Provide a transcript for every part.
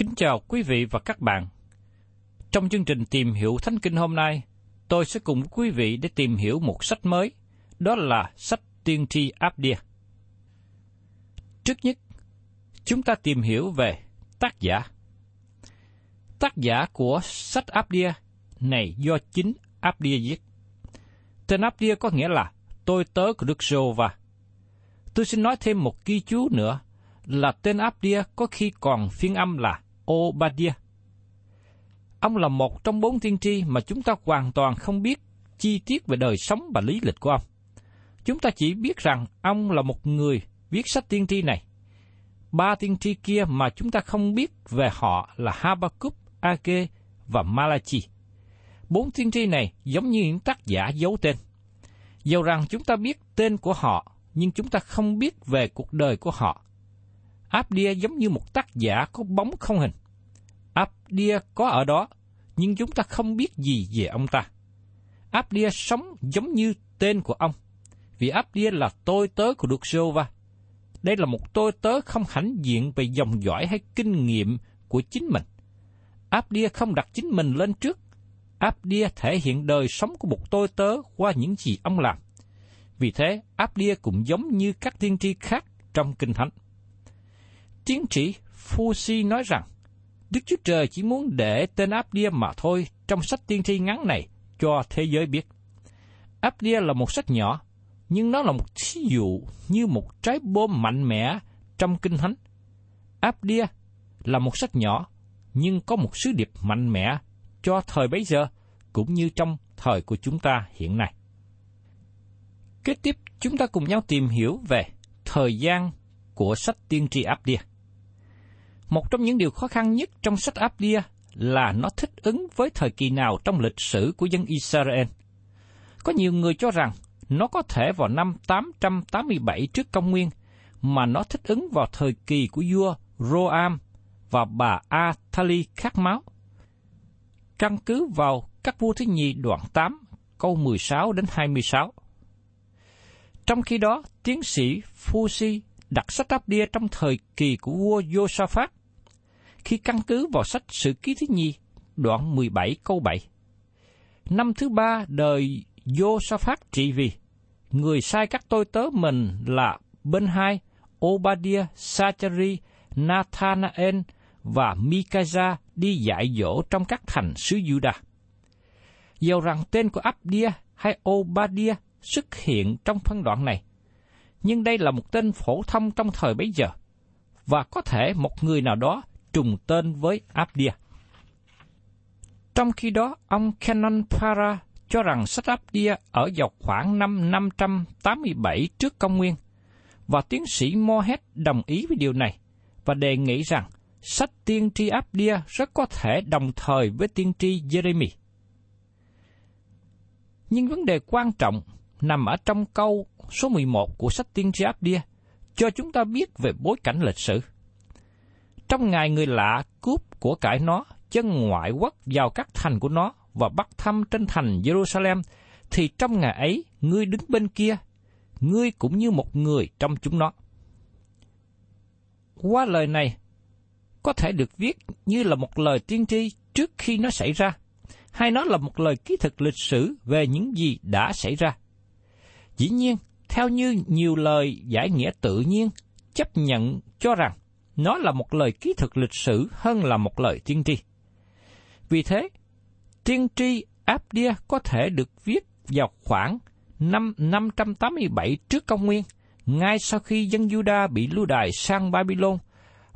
Kính chào quý vị và các bạn. Trong chương trình tìm hiểu Thánh Kinh hôm nay, tôi sẽ cùng quý vị để tìm hiểu một sách mới, đó là sách Tiên tri Abdia. Trước nhất, chúng ta tìm hiểu về tác giả. Tác giả của sách Abdia này do chính Abdia viết. Tên Abdia có nghĩa là tôi tớ của Đức giê va Tôi xin nói thêm một ghi chú nữa là tên Abdia có khi còn phiên âm là Obadiah. Ông là một trong bốn tiên tri mà chúng ta hoàn toàn không biết chi tiết về đời sống và lý lịch của ông. Chúng ta chỉ biết rằng ông là một người viết sách tiên tri này. Ba tiên tri kia mà chúng ta không biết về họ là Habakkuk, Age và Malachi. Bốn tiên tri này giống như những tác giả giấu tên. Dầu rằng chúng ta biết tên của họ, nhưng chúng ta không biết về cuộc đời của họ. Abdia giống như một tác giả có bóng không hình. Abdia có ở đó, nhưng chúng ta không biết gì về ông ta. Abdia sống giống như tên của ông, vì Abdia là tôi tớ của Đức giê va Đây là một tôi tớ không hãnh diện về dòng dõi hay kinh nghiệm của chính mình. Abdia không đặt chính mình lên trước. Abdia thể hiện đời sống của một tôi tớ qua những gì ông làm. Vì thế, Abdia cũng giống như các tiên tri khác trong Kinh Thánh. Tiến sĩ Fusi nói rằng, Đức Chúa Trời chỉ muốn để tên Abdia mà thôi trong sách tiên tri ngắn này cho thế giới biết. Abdia là một sách nhỏ, nhưng nó là một thí dụ như một trái bom mạnh mẽ trong Kinh Thánh. Abdia là một sách nhỏ, nhưng có một sứ điệp mạnh mẽ cho thời bấy giờ cũng như trong thời của chúng ta hiện nay. Kế tiếp, chúng ta cùng nhau tìm hiểu về thời gian của sách tiên tri Abdia. Một trong những điều khó khăn nhất trong sách Abdia là nó thích ứng với thời kỳ nào trong lịch sử của dân Israel. Có nhiều người cho rằng nó có thể vào năm 887 trước công nguyên, mà nó thích ứng vào thời kỳ của vua Roam và bà Athali khát máu. Căn cứ vào các vua thứ nhì đoạn 8, câu 16 đến 26. Trong khi đó, tiến sĩ Fusi đặt sách Abdia trong thời kỳ của vua Josaphat, khi căn cứ vào sách Sử ký thứ nhi, đoạn 17 câu 7. Năm thứ ba đời Josaphat trị vì, người sai các tôi tớ mình là bên hai Obadiah, Sachari, Nathanael và Mikaja đi dạy dỗ trong các thành xứ Judah. Dầu rằng tên của Abdia hay Obadiah xuất hiện trong phân đoạn này, nhưng đây là một tên phổ thông trong thời bấy giờ, và có thể một người nào đó trùng tên với Abdiah. Trong khi đó, ông Canon Para cho rằng sách Abdiah ở vào khoảng năm 587 trước công nguyên, và tiến sĩ Mohed đồng ý với điều này và đề nghị rằng sách tiên tri Abdiah rất có thể đồng thời với tiên tri Jeremy. Nhưng vấn đề quan trọng nằm ở trong câu số 11 của sách tiên tri Abdiah cho chúng ta biết về bối cảnh lịch sử. Trong ngày người lạ cướp của cải nó, chân ngoại quốc vào các thành của nó và bắt thăm trên thành Jerusalem, thì trong ngày ấy, ngươi đứng bên kia, ngươi cũng như một người trong chúng nó. Qua lời này, có thể được viết như là một lời tiên tri trước khi nó xảy ra, hay nó là một lời ký thực lịch sử về những gì đã xảy ra. Dĩ nhiên, theo như nhiều lời giải nghĩa tự nhiên chấp nhận cho rằng nó là một lời ký thực lịch sử hơn là một lời tiên tri. Vì thế, tiên tri Abdia có thể được viết vào khoảng năm 587 trước công nguyên, ngay sau khi dân Juda bị lưu đày sang Babylon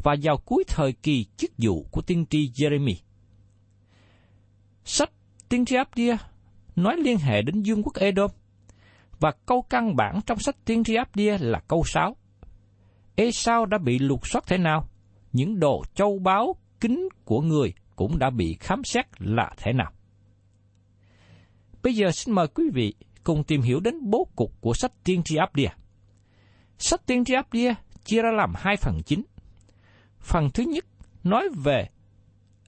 và vào cuối thời kỳ chức vụ của tiên tri Jeremy. Sách tiên tri Abdia nói liên hệ đến dương quốc Edom, và câu căn bản trong sách tiên tri Abdia là câu 6. Esau đã bị lục soát thế nào? Những đồ châu báu kính của người cũng đã bị khám xét là thế nào? Bây giờ xin mời quý vị cùng tìm hiểu đến bố cục của sách tiên tri Abdia. Sách tiên tri Abdia chia ra làm hai phần chính. Phần thứ nhất nói về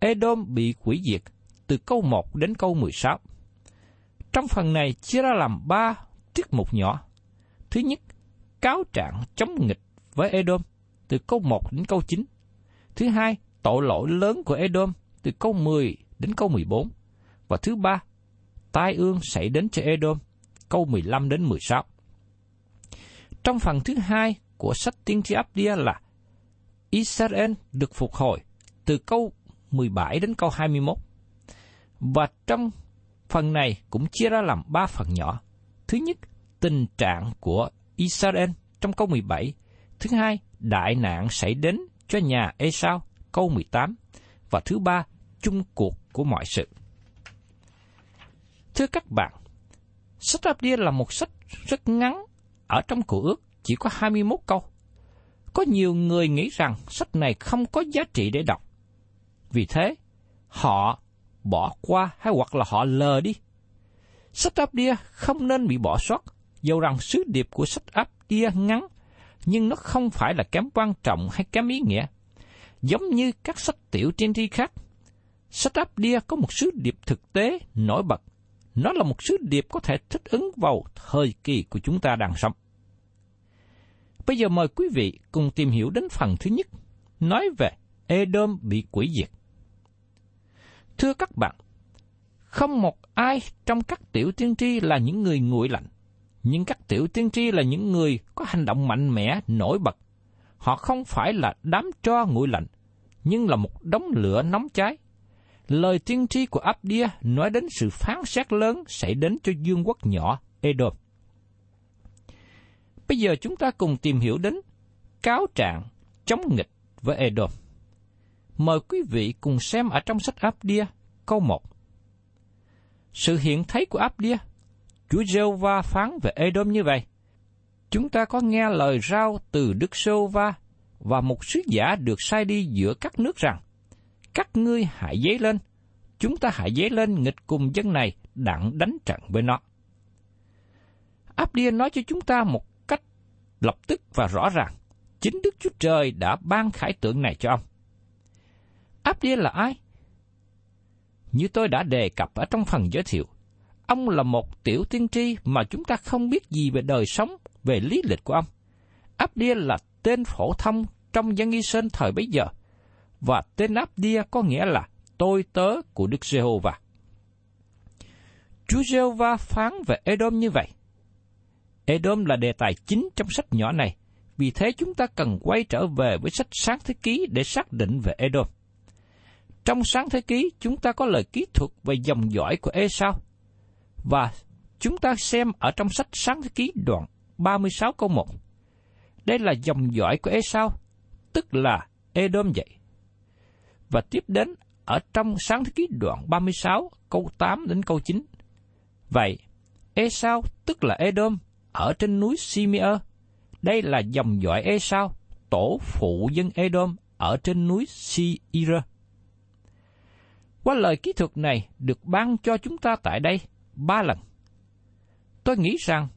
Edom bị quỷ diệt từ câu 1 đến câu 16. Trong phần này chia ra làm ba tiết mục nhỏ. Thứ nhất, cáo trạng chống nghịch với Edom từ câu 1 đến câu 9. Thứ hai, tội lỗi lớn của Edom từ câu 10 đến câu 14. Và thứ ba, tai ương xảy đến cho Edom câu 15 đến 16. Trong phần thứ hai của sách tiên tri Abdia là Israel được phục hồi từ câu 17 đến câu 21. Và trong phần này cũng chia ra làm ba phần nhỏ. Thứ nhất, tình trạng của Israel trong câu 17. Thứ hai, đại nạn xảy đến cho nhà Esau câu 18. Và thứ ba, chung cuộc của mọi sự. Thưa các bạn, sách Abdia là một sách rất ngắn, ở trong cổ ước chỉ có 21 câu. Có nhiều người nghĩ rằng sách này không có giá trị để đọc. Vì thế, họ bỏ qua hay hoặc là họ lờ đi. Sách Abdia không nên bị bỏ sót, dầu rằng sứ điệp của sách Abdia ngắn, nhưng nó không phải là kém quan trọng hay kém ý nghĩa. Giống như các sách tiểu tiên tri khác, sách Abdia có một sứ điệp thực tế nổi bật. Nó là một sứ điệp có thể thích ứng vào thời kỳ của chúng ta đang sống. Bây giờ mời quý vị cùng tìm hiểu đến phần thứ nhất, nói về Edom bị quỷ diệt. Thưa các bạn, không một ai trong các tiểu tiên tri là những người nguội lạnh, nhưng các tiểu tiên tri là những người có hành động mạnh mẽ, nổi bật. Họ không phải là đám tro nguội lạnh, nhưng là một đống lửa nóng cháy. Lời tiên tri của Abdia nói đến sự phán xét lớn xảy đến cho dương quốc nhỏ Edom. Bây giờ chúng ta cùng tìm hiểu đến cáo trạng chống nghịch với Edom. Mời quý vị cùng xem ở trong sách Abdia câu 1. Sự hiện thấy của Abdia, Chúa giê va phán về Edom như vậy. Chúng ta có nghe lời rao từ Đức Sô Va và một sứ giả được sai đi giữa các nước rằng, các ngươi hãy dấy lên, chúng ta hãy dấy lên nghịch cùng dân này đặng đánh trận với nó. Abdia nói cho chúng ta một cách lập tức và rõ ràng, chính Đức Chúa Trời đã ban khải tượng này cho ông. Abdia là ai? Như tôi đã đề cập ở trong phần giới thiệu, ông là một tiểu tiên tri mà chúng ta không biết gì về đời sống, về lý lịch của ông. Abdia là tên phổ thông trong dân Israel thời bấy giờ, và tên Abdia có nghĩa là tôi tớ của Đức Giê-hô-va. Chúa Giê-hô-va phán về Edom như vậy. Edom là đề tài chính trong sách nhỏ này, vì thế chúng ta cần quay trở về với sách sáng thế ký để xác định về Edom. Trong sáng thế ký, chúng ta có lời ký thuật về dòng dõi của Esau. Và chúng ta xem ở trong sách sáng thế ký đoạn 36 câu 1. Đây là dòng dõi của Esau, tức là Edom vậy. Và tiếp đến ở trong sáng thế ký đoạn 36 câu 8 đến câu 9. Vậy, Esau tức là Edom ở trên núi Simeon. Đây là dòng dõi Esau, tổ phụ dân Edom ở trên núi Seir. Qua lời kỹ thuật này được ban cho chúng ta tại đây ba lần. Tôi nghĩ rằng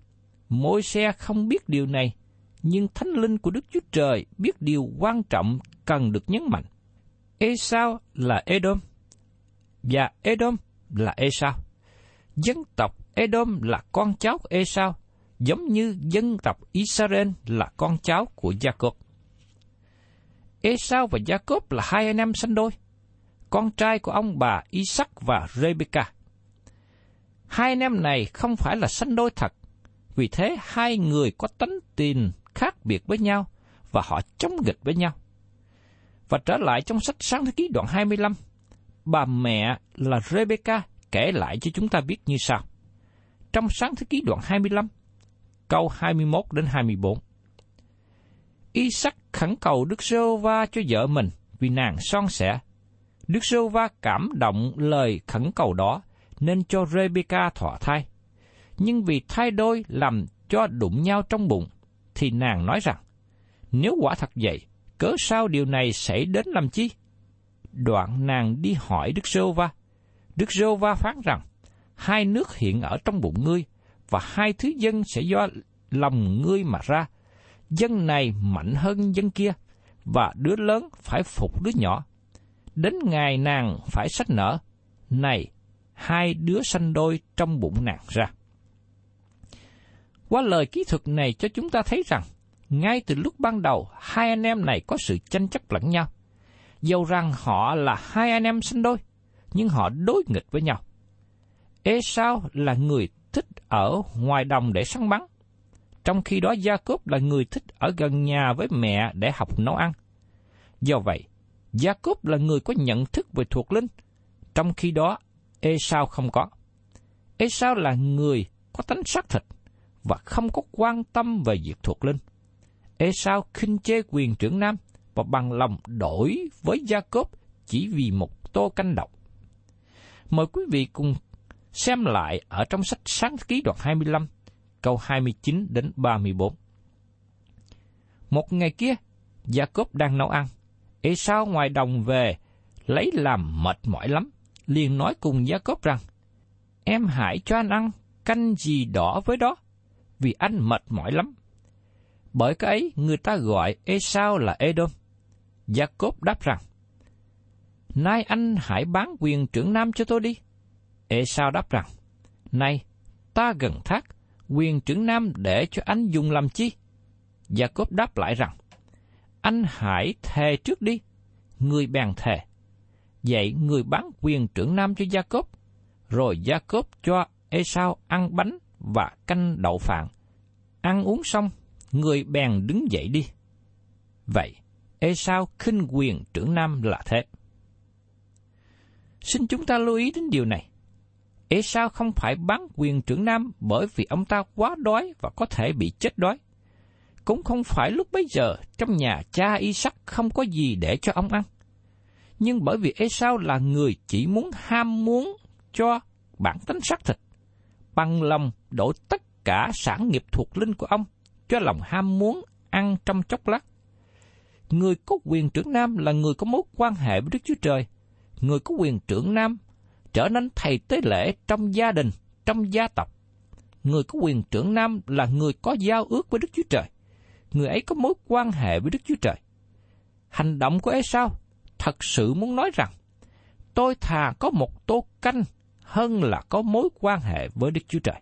mỗi xe không biết điều này, nhưng Thánh Linh của Đức Chúa Trời biết điều quan trọng cần được nhấn mạnh. Esau là Edom, và Edom là Esau. Dân tộc Edom là con cháu Esau, giống như dân tộc Israel là con cháu của Jacob. Esau và Jacob là hai anh em sanh đôi, con trai của ông bà Isaac và Rebecca. Hai anh em này không phải là sanh đôi thật, vì thế hai người có tánh tình khác biệt với nhau và họ chống nghịch với nhau. Và trở lại trong sách Sáng Thế Ký đoạn 25, bà mẹ là Rebecca kể lại cho chúng ta biết như sau. Trong Sáng Thế Ký đoạn 25, câu 21 đến 24. Isaac khẩn cầu Đức giê Va cho vợ mình vì nàng son sẻ. Đức giê Va cảm động lời khẩn cầu đó nên cho Rebecca thọ thai. Nhưng vì thai đôi làm cho đụng nhau trong bụng, thì nàng nói rằng, nếu quả thật vậy, cớ sao điều này xảy đến làm chi? Đoạn nàng đi hỏi Đức Sô Va. Đức Sô Va phán rằng, hai nước hiện ở trong bụng ngươi, và hai thứ dân sẽ do lòng ngươi mà ra. Dân này mạnh hơn dân kia, và đứa lớn phải phục đứa nhỏ. Đến ngày nàng phải sách nở, này, hai đứa sanh đôi trong bụng nàng ra. Qua lời kỹ thuật này cho chúng ta thấy rằng, ngay từ lúc ban đầu, hai anh em này có sự tranh chấp lẫn nhau. Dầu rằng họ là hai anh em sinh đôi, nhưng họ đối nghịch với nhau. Esau là người thích ở ngoài đồng để săn bắn, trong khi đó Gia Cốp là người thích ở gần nhà với mẹ để học nấu ăn. Do vậy, Gia Cốp là người có nhận thức về thuộc linh, trong khi đó Esau không có. Esau là người có tánh xác thịt và không có quan tâm về việc thuộc linh. Esau khinh chê quyền trưởng nam và bằng lòng đổi với gia cốp chỉ vì một tô canh độc. Mời quý vị cùng xem lại ở trong sách Sáng ký đoạn 25, câu 29 đến 34. Một ngày kia, gia cốp đang nấu ăn. Esau ngoài đồng về, lấy làm mệt mỏi lắm, liền nói cùng gia cốp rằng, Em hãy cho anh ăn canh gì đỏ với đó, vì anh mệt mỏi lắm. Bởi cái ấy người ta gọi Esau là Edom. cốp đáp rằng, Nay anh hãy bán quyền trưởng nam cho tôi đi. Esau đáp rằng, Này, ta gần thác, quyền trưởng nam để cho anh dùng làm chi? gia cốp đáp lại rằng, Anh hãy thề trước đi. Người bèn thề. Vậy người bán quyền trưởng nam cho gia cốp rồi gia cốp cho Esau ăn bánh và canh đậu phạn. Ăn uống xong, người bèn đứng dậy đi. Vậy, Esau khinh quyền trưởng nam là thế. Xin chúng ta lưu ý đến điều này. Esau không phải bán quyền trưởng nam bởi vì ông ta quá đói và có thể bị chết đói. Cũng không phải lúc bấy giờ trong nhà cha Isaac không có gì để cho ông ăn. Nhưng bởi vì Esau là người chỉ muốn ham muốn cho bản tính xác thịt, bằng lòng đổ tất cả sản nghiệp thuộc linh của ông cho lòng ham muốn ăn trong chốc lát. Người có quyền trưởng nam là người có mối quan hệ với Đức Chúa Trời. Người có quyền trưởng nam trở nên thầy tế lễ trong gia đình, trong gia tộc. Người có quyền trưởng nam là người có giao ước với Đức Chúa Trời. Người ấy có mối quan hệ với Đức Chúa Trời. Hành động của Esau thật sự muốn nói rằng, tôi thà có một tô canh hơn là có mối quan hệ với Đức Chúa Trời.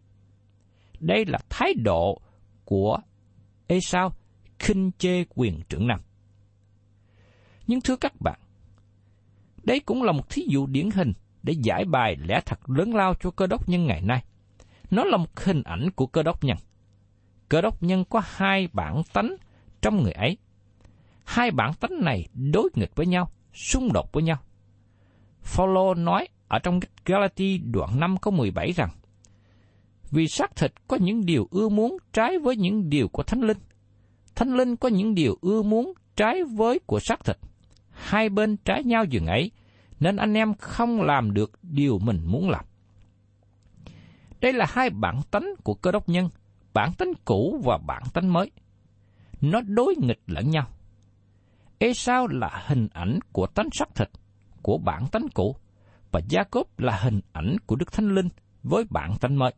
Đây là thái độ của Esau khinh chê quyền trưởng nam. Nhưng thưa các bạn, đây cũng là một thí dụ điển hình để giải bài lẽ thật lớn lao cho cơ đốc nhân ngày nay. Nó là một hình ảnh của cơ đốc nhân. Cơ đốc nhân có hai bản tánh trong người ấy. Hai bản tánh này đối nghịch với nhau, xung đột với nhau. Phaolô nói ở trong Galati đoạn 5 câu 17 rằng Vì xác thịt có những điều ưa muốn trái với những điều của Thánh Linh. Thánh Linh có những điều ưa muốn trái với của xác thịt. Hai bên trái nhau dường ấy, nên anh em không làm được điều mình muốn làm. Đây là hai bản tánh của cơ đốc nhân, bản tánh cũ và bản tánh mới. Nó đối nghịch lẫn nhau. Esau là hình ảnh của tánh sắc thịt, của bản tánh cũ, và Jacob là hình ảnh của Đức Thánh Linh với bản tánh mới.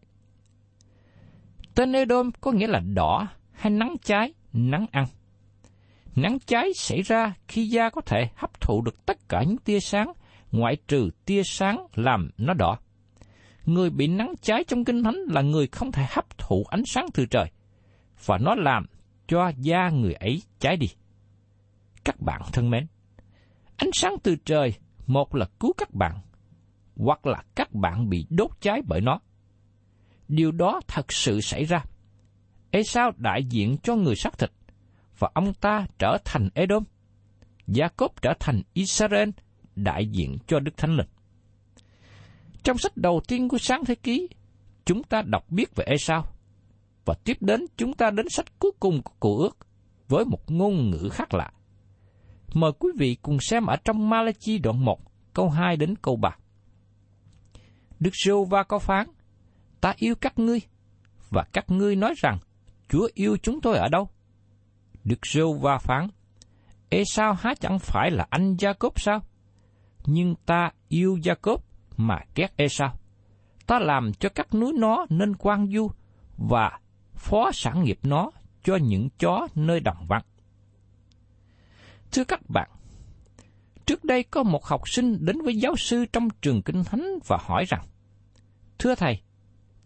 Tên Edom có nghĩa là đỏ hay nắng cháy, nắng ăn. Nắng cháy xảy ra khi da có thể hấp thụ được tất cả những tia sáng, ngoại trừ tia sáng làm nó đỏ. Người bị nắng cháy trong kinh thánh là người không thể hấp thụ ánh sáng từ trời, và nó làm cho da người ấy cháy đi. Các bạn thân mến, ánh sáng từ trời một là cứu các bạn, hoặc là các bạn bị đốt cháy bởi nó. Điều đó thật sự xảy ra. Esau đại diện cho người xác thịt, và ông ta trở thành Edom. Jacob trở thành Israel, đại diện cho Đức Thánh Linh. Trong sách đầu tiên của sáng thế ký, chúng ta đọc biết về Esau, và tiếp đến chúng ta đến sách cuối cùng của cụ ước với một ngôn ngữ khác lạ. Mời quý vị cùng xem ở trong Malachi đoạn 1, câu 2 đến câu 3. Đức Sô Va có phán, ta yêu các ngươi, và các ngươi nói rằng, Chúa yêu chúng tôi ở đâu? Đức Sô Va phán, Ê sao há chẳng phải là anh gia cốp sao? Nhưng ta yêu gia cốp mà ghét Ê sao? Ta làm cho các núi nó nên quan du và phó sản nghiệp nó cho những chó nơi đồng vắng. Thưa các bạn, trước đây có một học sinh đến với giáo sư trong trường kinh thánh và hỏi rằng, Thưa Thầy,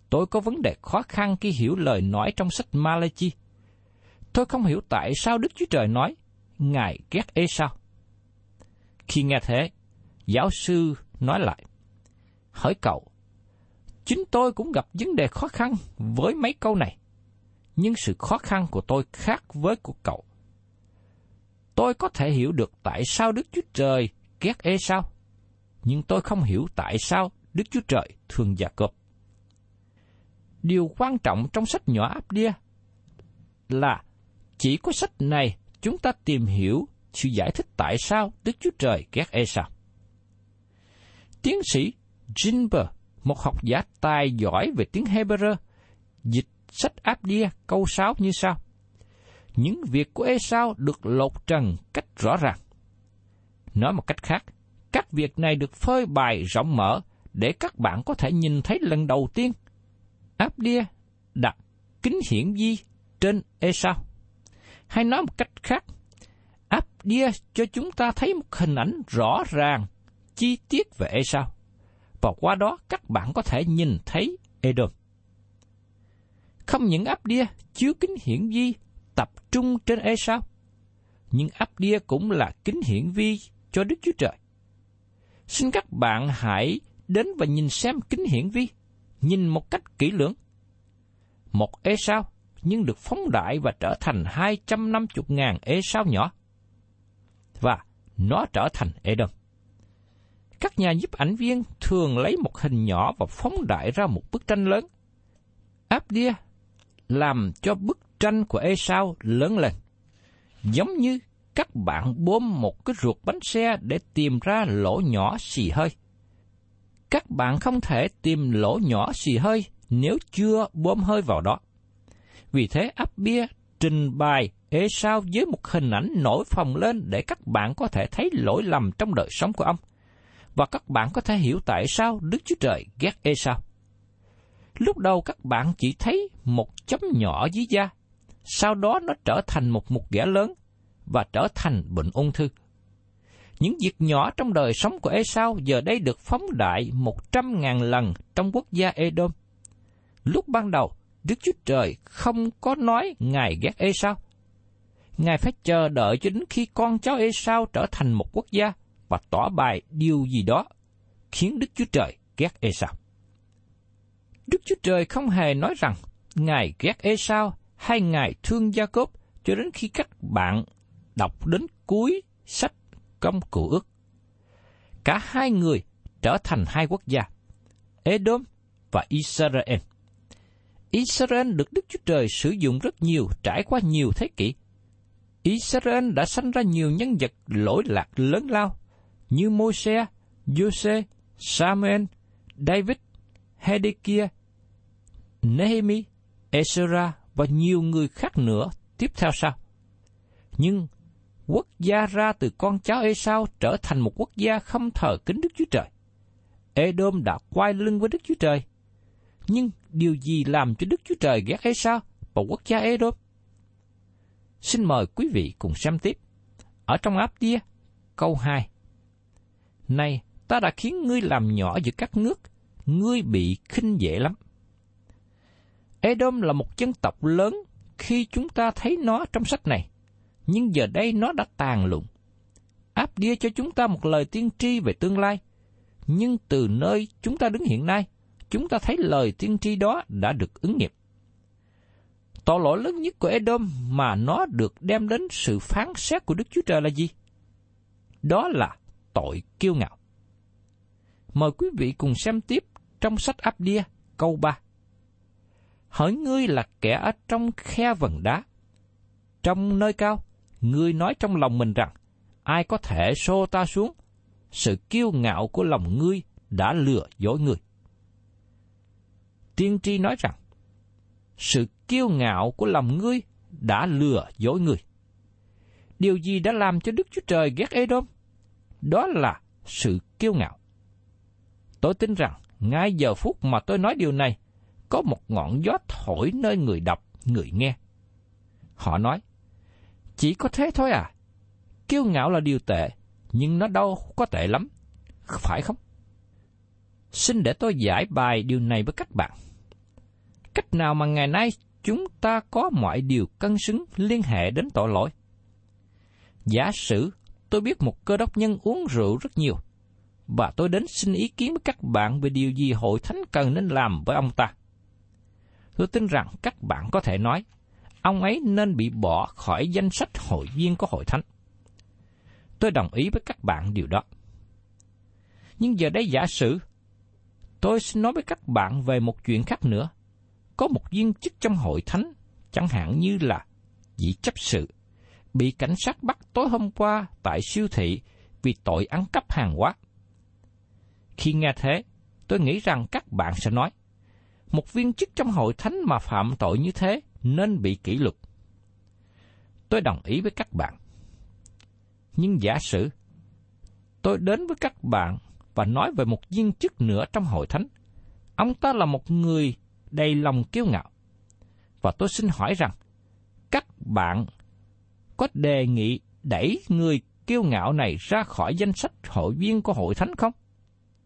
tôi có vấn đề khó khăn khi hiểu lời nói trong sách Malachi. Tôi không hiểu tại sao Đức Chúa Trời nói, Ngài ghét ê sao? Khi nghe thế, giáo sư nói lại, hỏi cậu, chính tôi cũng gặp vấn đề khó khăn với mấy câu này, nhưng sự khó khăn của tôi khác với của cậu. Tôi có thể hiểu được tại sao Đức Chúa Trời ghét ê sao, nhưng tôi không hiểu tại sao Đức Chúa Trời thương Gia Cộp. Điều quan trọng trong sách nhỏ áp đia là chỉ có sách này chúng ta tìm hiểu sự giải thích tại sao Đức Chúa Trời ghét sao Tiến sĩ Jinber một học giả tài giỏi về tiếng Hebrew, dịch sách áp đia câu 6 như sau. Những việc của Esau được lột trần cách rõ ràng. Nói một cách khác, các việc này được phơi bày rộng mở để các bạn có thể nhìn thấy lần đầu tiên. Áp đia đặt kính hiển vi trên Esau. Hay nói một cách khác, áp đia cho chúng ta thấy một hình ảnh rõ ràng, chi tiết về Esau. Và qua đó các bạn có thể nhìn thấy Edom. Không những áp đia chiếu kính hiển vi tập trung trên Esau, nhưng áp đia cũng là kính hiển vi cho Đức Chúa Trời. Xin các bạn hãy đến và nhìn xem kính hiển vi, nhìn một cách kỹ lưỡng. Một Esau nhưng được phóng đại và trở thành 250 ngàn ê sao nhỏ. Và nó trở thành Edom. Các nhà giúp ảnh viên thường lấy một hình nhỏ và phóng đại ra một bức tranh lớn. Áp đia làm cho bức tranh của Esau lớn lên. Giống như các bạn bơm một cái ruột bánh xe để tìm ra lỗ nhỏ xì hơi. Các bạn không thể tìm lỗ nhỏ xì hơi nếu chưa bơm hơi vào đó. Vì thế áp bia trình bày ê sao với một hình ảnh nổi phồng lên để các bạn có thể thấy lỗi lầm trong đời sống của ông. Và các bạn có thể hiểu tại sao Đức Chúa Trời ghét ê sao. Lúc đầu các bạn chỉ thấy một chấm nhỏ dưới da, sau đó nó trở thành một mục ghẻ lớn và trở thành bệnh ung thư. Những việc nhỏ trong đời sống của Esau giờ đây được phóng đại một trăm ngàn lần trong quốc gia Edom. Lúc ban đầu, Đức Chúa Trời không có nói Ngài ghét Esau. Ngài phải chờ đợi cho đến khi con cháu Esau trở thành một quốc gia và tỏ bài điều gì đó khiến Đức Chúa Trời ghét Esau. Đức Chúa Trời không hề nói rằng Ngài ghét Esau hay Ngài thương Gia Cốp cho đến khi các bạn đọc đến cuối sách công cụ ước. Cả hai người trở thành hai quốc gia, Edom và Israel. Israel được Đức Chúa Trời sử dụng rất nhiều trải qua nhiều thế kỷ. Israel đã sanh ra nhiều nhân vật lỗi lạc lớn lao như Môi-se, Giô-xê, Samuel, David, Hedekia, Nehemi, Ezra và nhiều người khác nữa tiếp theo sau. Nhưng quốc gia ra từ con cháu Esau trở thành một quốc gia không thờ kính Đức Chúa Trời. Edom đã quay lưng với Đức Chúa Trời. Nhưng điều gì làm cho Đức Chúa Trời ghét Esau và quốc gia Edom? Xin mời quý vị cùng xem tiếp. Ở trong áp đia, câu 2. Này, ta đã khiến ngươi làm nhỏ giữa các nước, ngươi bị khinh dễ lắm. Edom là một dân tộc lớn khi chúng ta thấy nó trong sách này, nhưng giờ đây nó đã tàn lụng. Áp đia cho chúng ta một lời tiên tri về tương lai, nhưng từ nơi chúng ta đứng hiện nay, chúng ta thấy lời tiên tri đó đã được ứng nghiệm. Tội lỗi lớn nhất của Edom mà nó được đem đến sự phán xét của Đức Chúa Trời là gì? Đó là tội kiêu ngạo. Mời quý vị cùng xem tiếp trong sách Abdia câu 3. Hỏi ngươi là kẻ ở trong khe vần đá. Trong nơi cao, ngươi nói trong lòng mình rằng, ai có thể xô ta xuống? Sự kiêu ngạo của lòng ngươi đã lừa dối ngươi. Tiên tri nói rằng, sự kiêu ngạo của lòng ngươi đã lừa dối ngươi. Điều gì đã làm cho Đức Chúa Trời ghét Edom? Đó là sự kiêu ngạo. Tôi tin rằng, ngay giờ phút mà tôi nói điều này, có một ngọn gió thổi nơi người đọc, người nghe. Họ nói, chỉ có thế thôi à? Kiêu ngạo là điều tệ, nhưng nó đâu có tệ lắm, phải không? Xin để tôi giải bài điều này với các bạn. Cách nào mà ngày nay chúng ta có mọi điều cân xứng liên hệ đến tội lỗi? Giả sử tôi biết một cơ đốc nhân uống rượu rất nhiều, và tôi đến xin ý kiến với các bạn về điều gì hội thánh cần nên làm với ông ta. Tôi tin rằng các bạn có thể nói, ông ấy nên bị bỏ khỏi danh sách hội viên của hội thánh. Tôi đồng ý với các bạn điều đó. Nhưng giờ đây giả sử, tôi xin nói với các bạn về một chuyện khác nữa. Có một viên chức trong hội thánh, chẳng hạn như là vị chấp sự, bị cảnh sát bắt tối hôm qua tại siêu thị vì tội ăn cắp hàng hóa. Khi nghe thế, tôi nghĩ rằng các bạn sẽ nói, một viên chức trong hội thánh mà phạm tội như thế nên bị kỷ luật. Tôi đồng ý với các bạn. Nhưng giả sử, tôi đến với các bạn và nói về một viên chức nữa trong hội thánh. Ông ta là một người đầy lòng kiêu ngạo. Và tôi xin hỏi rằng, các bạn có đề nghị đẩy người kiêu ngạo này ra khỏi danh sách hội viên của hội thánh không?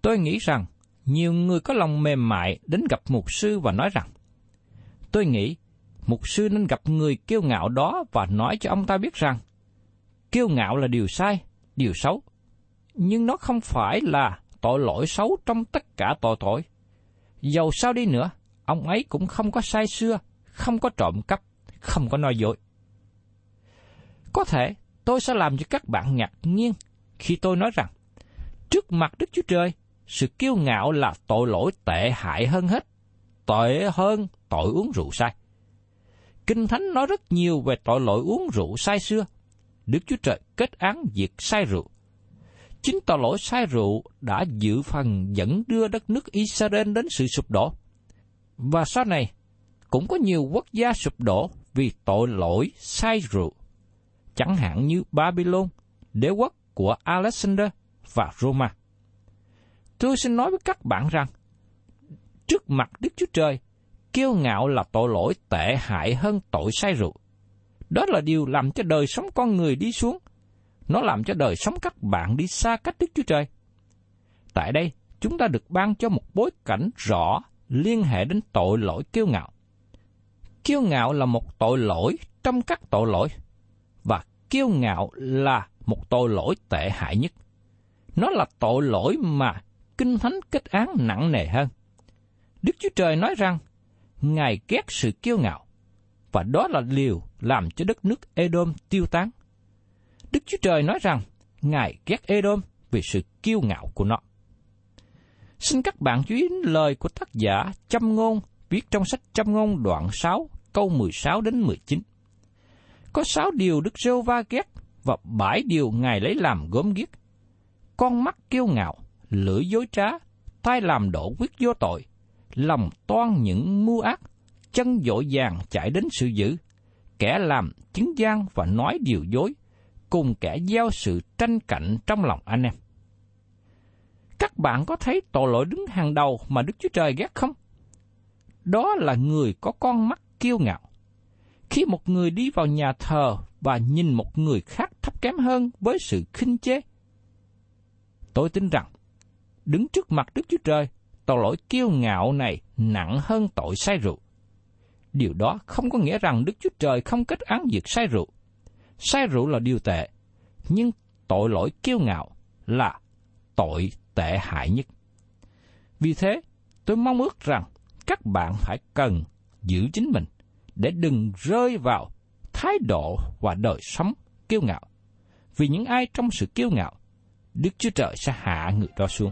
Tôi nghĩ rằng nhiều người có lòng mềm mại đến gặp mục sư và nói rằng, tôi nghĩ mục sư nên gặp người kiêu ngạo đó và nói cho ông ta biết rằng, kiêu ngạo là điều sai, điều xấu, nhưng nó không phải là tội lỗi xấu trong tất cả tội tội. Dầu sao đi nữa, ông ấy cũng không có sai xưa, không có trộm cắp, không có nói dối. Có thể tôi sẽ làm cho các bạn ngạc nhiên khi tôi nói rằng, trước mặt Đức Chúa Trời, sự kiêu ngạo là tội lỗi tệ hại hơn hết, tệ hơn tội uống rượu sai. Kinh Thánh nói rất nhiều về tội lỗi uống rượu say xưa. Đức Chúa Trời kết án việc say rượu. Chính tội lỗi say rượu đã dự phần dẫn đưa đất nước Israel đến sự sụp đổ. Và sau này, cũng có nhiều quốc gia sụp đổ vì tội lỗi say rượu. Chẳng hạn như Babylon, đế quốc của Alexander và Roma. Tôi xin nói với các bạn rằng, trước mặt Đức Chúa Trời, kiêu ngạo là tội lỗi tệ hại hơn tội say rượu. Đó là điều làm cho đời sống con người đi xuống. Nó làm cho đời sống các bạn đi xa cách Đức Chúa Trời. Tại đây, chúng ta được ban cho một bối cảnh rõ liên hệ đến tội lỗi kiêu ngạo. Kiêu ngạo là một tội lỗi trong các tội lỗi, và kiêu ngạo là một tội lỗi tệ hại nhất. Nó là tội lỗi mà Kinh Thánh kết án nặng nề hơn. Đức Chúa Trời nói rằng, Ngài ghét sự kiêu ngạo, và đó là liều làm cho đất nước Edom tiêu tán. Đức Chúa Trời nói rằng, Ngài ghét Edom vì sự kiêu ngạo của nó. Xin các bạn chú ý lời của tác giả Châm Ngôn viết trong sách Châm Ngôn đoạn 6 câu 16 đến 19. Có sáu điều Đức Rêu Va ghét và bảy điều Ngài lấy làm gốm ghét. Con mắt kiêu ngạo, lưỡi dối trá, tay làm đổ quyết vô tội, lòng toan những mưu ác, chân dội vàng chạy đến sự dữ, kẻ làm chứng gian và nói điều dối, cùng kẻ gieo sự tranh cạnh trong lòng anh em. Các bạn có thấy tội lỗi đứng hàng đầu mà Đức Chúa Trời ghét không? Đó là người có con mắt kiêu ngạo. Khi một người đi vào nhà thờ và nhìn một người khác thấp kém hơn với sự khinh chế, tôi tin rằng, đứng trước mặt Đức Chúa Trời, tội lỗi kiêu ngạo này nặng hơn tội say rượu. Điều đó không có nghĩa rằng Đức Chúa Trời không kết án việc say rượu. Say rượu là điều tệ, nhưng tội lỗi kiêu ngạo là tội tệ hại nhất. Vì thế, tôi mong ước rằng các bạn phải cần giữ chính mình để đừng rơi vào thái độ và đời sống kiêu ngạo. Vì những ai trong sự kiêu ngạo, Đức Chúa Trời sẽ hạ người đó xuống.